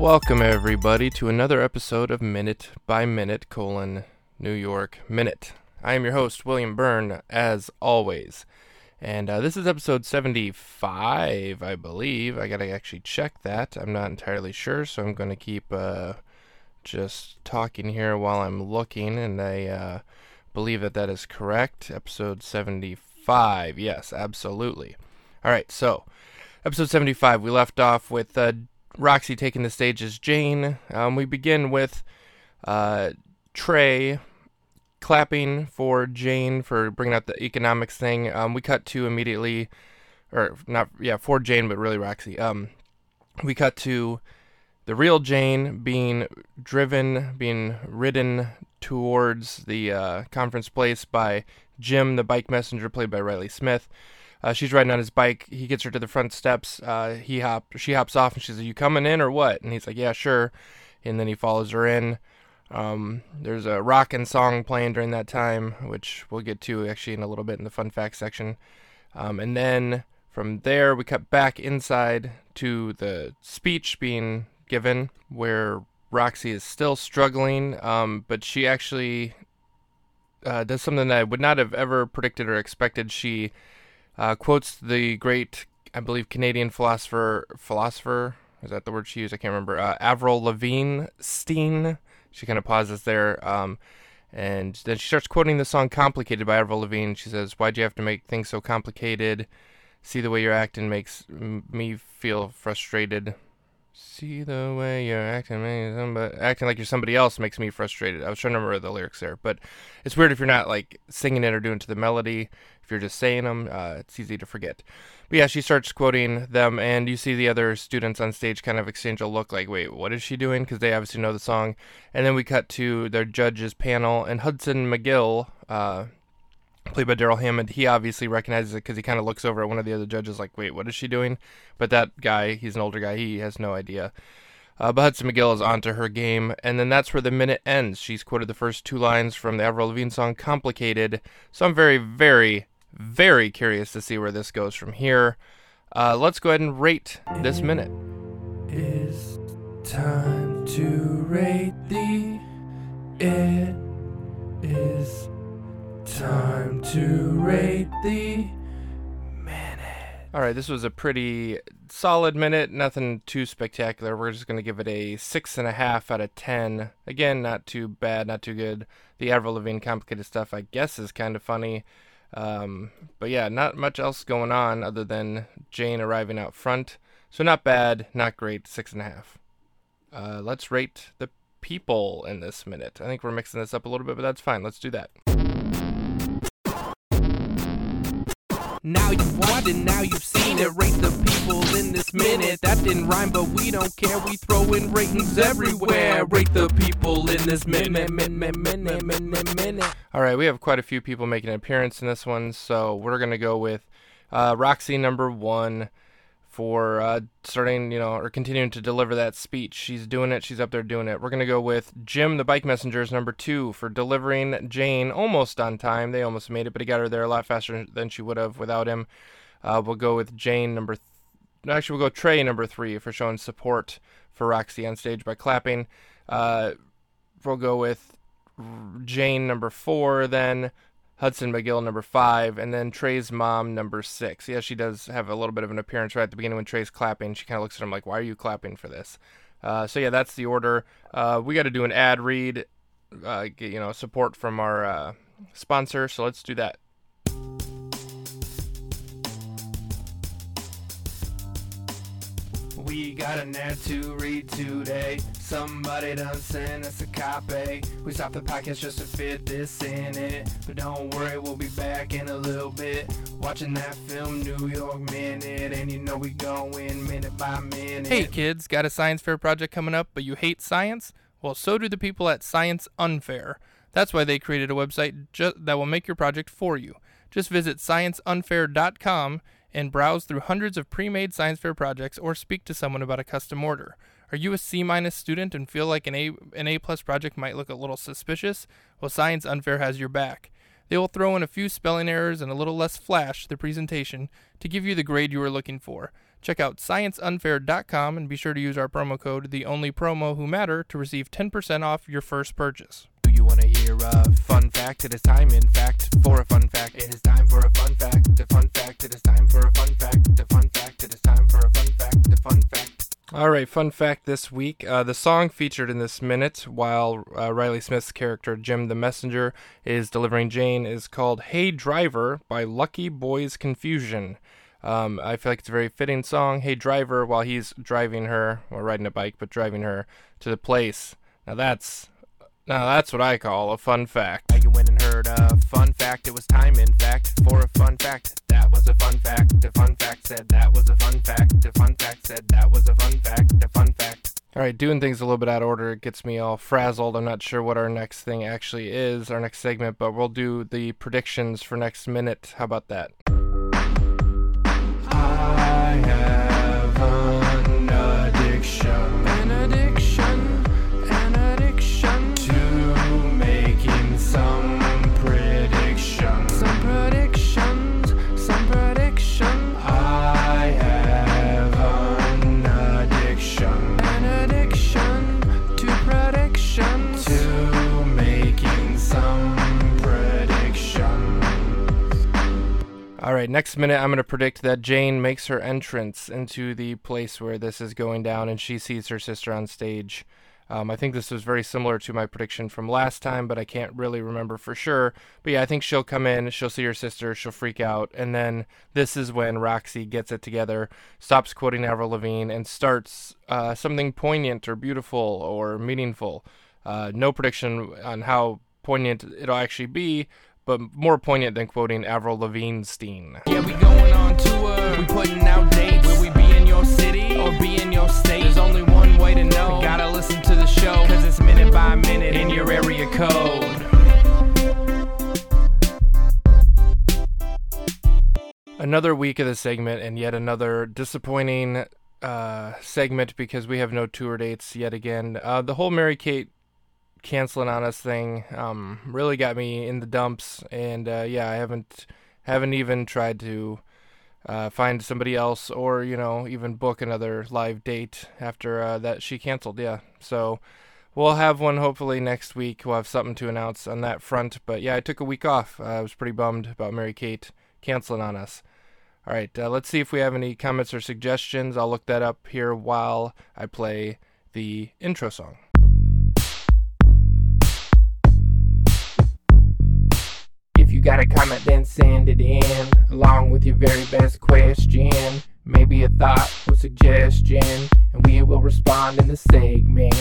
Welcome everybody to another episode of Minute by Minute colon New York Minute. I am your host William Byrne, as always, and uh, this is episode seventy-five, I believe. I gotta actually check that. I'm not entirely sure, so I'm gonna keep uh, just talking here while I'm looking, and I uh, believe that that is correct. Episode seventy-five. Yes, absolutely. All right, so episode 75, we left off with uh, Roxy taking the stage as Jane. Um, we begin with uh, Trey clapping for Jane for bringing out the economics thing. Um, we cut to immediately, or not, yeah, for Jane, but really Roxy. Um, we cut to the real Jane being driven, being ridden towards the uh, conference place by Jim, the bike messenger, played by Riley Smith. Uh, she's riding on his bike. He gets her to the front steps. Uh, he hop, she hops off, and she's like, "You coming in or what?" And he's like, "Yeah, sure." And then he follows her in. Um, there's a rock and song playing during that time, which we'll get to actually in a little bit in the fun fact section. Um, and then from there, we cut back inside to the speech being given, where Roxy is still struggling, um, but she actually uh, does something that I would not have ever predicted or expected. She uh, quotes the great, I believe, Canadian philosopher, philosopher, is that the word she used? I can't remember. Uh, Avril Lavigne Steen. She kind of pauses there. Um, and then she starts quoting the song Complicated by Avril Lavigne. She says, Why'd you have to make things so complicated? See the way you're acting makes me feel frustrated. See the way you're acting, somebody, acting like you're somebody else makes me frustrated. I was trying to remember the lyrics there, but it's weird if you're not like singing it or doing to the melody. You're just saying them, uh, it's easy to forget. But yeah, she starts quoting them, and you see the other students on stage kind of exchange a look like, "Wait, what is she doing?" Because they obviously know the song. And then we cut to their judges panel, and Hudson McGill. Uh, played by Darrell Hammond, he obviously recognizes it because he kind of looks over at one of the other judges like, wait, what is she doing? But that guy, he's an older guy, he has no idea. Uh, but Hudson McGill is onto her game, and then that's where the minute ends. She's quoted the first two lines from the Avril Lavigne song "Complicated," so I'm very, very, very curious to see where this goes from here. Uh, let's go ahead and rate this minute. It's time to rate the. It is time to rate the minute. All right, this was a pretty solid minute. Nothing too spectacular. We're just going to give it a six and a half out of ten. Again, not too bad, not too good. The Avril Lavigne complicated stuff, I guess, is kind of funny. Um, but yeah, not much else going on other than Jane arriving out front. So not bad, not great. Six and a half. Uh, let's rate the people in this minute. I think we're mixing this up a little bit, but that's fine. Let's do that. Now you've watched it, now you've seen it. Rate the people in this minute. That didn't rhyme, but we don't care. We throw in ratings everywhere. Rate the people in this minute, minute. All right, we have quite a few people making an appearance in this one, so we're gonna go with uh, Roxy number one for uh, starting, you know, or continuing to deliver that speech. She's doing it. She's up there doing it. We're gonna go with Jim, the bike messenger, is number two for delivering Jane almost on time. They almost made it, but he got her there a lot faster than she would have without him. Uh, we'll go with Jane number. Th- Actually, we'll go Trey number three for showing support for Roxy on stage by clapping. Uh, we'll go with Jane number four then. Hudson McGill number five, and then Trey's mom number six. Yeah, she does have a little bit of an appearance right at the beginning when Trey's clapping. She kind of looks at him like, "Why are you clapping for this?" Uh, so yeah, that's the order. Uh, we got to do an ad read, uh, get, you know, support from our uh, sponsor. So let's do that. We got an ad to read today. Somebody done sent us a copy. We stopped the podcast just to fit this in it. But don't worry, we'll be back in a little bit. Watching that film, New York Minute. And you know we going minute by minute. Hey kids, got a science fair project coming up, but you hate science? Well, so do the people at Science Unfair. That's why they created a website ju- that will make your project for you. Just visit scienceunfair.com and browse through hundreds of pre-made science fair projects or speak to someone about a custom order. Are you a C minus student and feel like an A an A plus project might look a little suspicious? Well, Science Unfair has your back. They will throw in a few spelling errors and a little less flash to the presentation to give you the grade you are looking for. Check out scienceunfair.com and be sure to use our promo code the only promo who matter to receive 10% off your first purchase. You want to hear a fun fact? It is time, in fact, for a fun fact. It is time for a fun fact. A fun fact. It is time for a fun fact. A fun fact. It is time for a fun fact. A fun fact. All right, fun fact this week. Uh, the song featured in this minute, while uh, Riley Smith's character Jim the Messenger is delivering Jane, is called Hey Driver by Lucky Boys Confusion. Um, I feel like it's a very fitting song. Hey Driver, while he's driving her, or riding a bike, but driving her to the place. Now that's now that's what I call a fun fact. Now you went and heard a fun fact. It was time, in fact, for a fun fact. That was a fun fact. A fun fact said that was a fun fact. A fun fact said that was a fun fact. A fun fact. All right, doing things a little bit out of order it gets me all frazzled. I'm not sure what our next thing actually is, our next segment, but we'll do the predictions for next minute. How about that? Right, next minute, I'm going to predict that Jane makes her entrance into the place where this is going down and she sees her sister on stage. Um, I think this was very similar to my prediction from last time, but I can't really remember for sure. But yeah, I think she'll come in, she'll see her sister, she'll freak out, and then this is when Roxy gets it together, stops quoting Avril Lavigne, and starts uh, something poignant or beautiful or meaningful. Uh, no prediction on how poignant it'll actually be, but more poignant than quoting Avril Lavigne Steen. Yeah, we going on tour. We putting out dates. Will we be in your city or be in your state? There's only one way to know. You gotta listen to the show. Cause it's minute by minute in your area code. Another week of the segment, and yet another disappointing uh, segment because we have no tour dates yet again. Uh, the whole Mary Kate canceling on us thing um, really got me in the dumps, and uh, yeah, I haven't haven't even tried to uh, find somebody else or you know even book another live date after uh, that she canceled. Yeah, so we'll have one hopefully next week. We'll have something to announce on that front. But yeah, I took a week off. I was pretty bummed about Mary Kate canceling on us. All right, uh, let's see if we have any comments or suggestions. I'll look that up here while I play the intro song. Send it in along with your very best question. Maybe a thought or suggestion, and we will respond in the segment.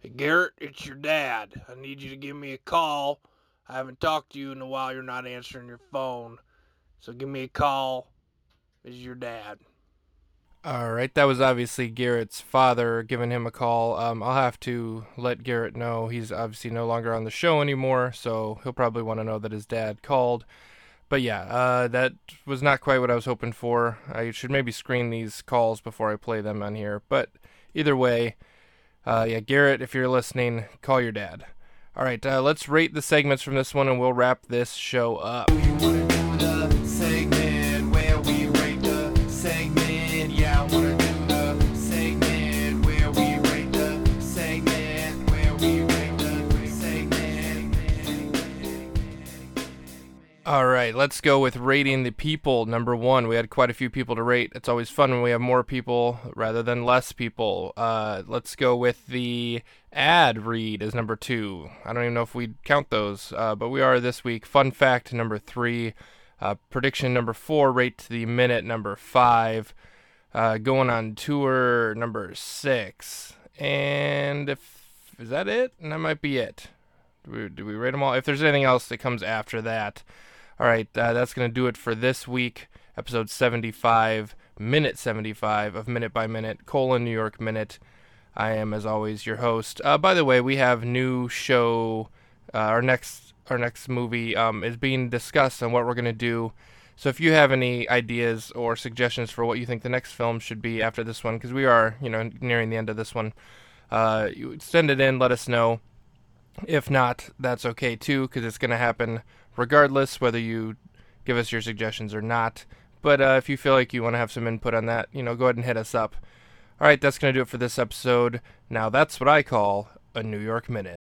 Hey Garrett, it's your dad. I need you to give me a call. I haven't talked to you in a while. You're not answering your phone. So give me a call. This is your dad. All right, that was obviously Garrett's father giving him a call. Um, I'll have to let Garrett know he's obviously no longer on the show anymore, so he'll probably want to know that his dad called. But yeah, uh, that was not quite what I was hoping for. I should maybe screen these calls before I play them on here. But either way, uh, yeah, Garrett, if you're listening, call your dad. All right, uh, let's rate the segments from this one, and we'll wrap this show up. All right, let's go with rating the people. Number one, we had quite a few people to rate. It's always fun when we have more people rather than less people. Uh, let's go with the ad read as number two. I don't even know if we count those, uh, but we are this week. Fun fact number three. Uh, prediction number four. Rate to the minute number five. Uh, going on tour number six. And if is that it? And that might be it. Do we, do we rate them all? If there's anything else that comes after that, all right, uh, that's going to do it for this week, episode 75, minute 75 of Minute by Minute, colon New York Minute. I am, as always, your host. Uh, by the way, we have new show. Uh, our next our next movie um, is being discussed on what we're going to do. So if you have any ideas or suggestions for what you think the next film should be after this one, because we are, you know, nearing the end of this one, uh, send it in. Let us know. If not, that's okay too, because it's going to happen regardless whether you give us your suggestions or not. but uh, if you feel like you want to have some input on that, you know, go ahead and hit us up. All right, that's going to do it for this episode. Now, that's what I call a New York Minute.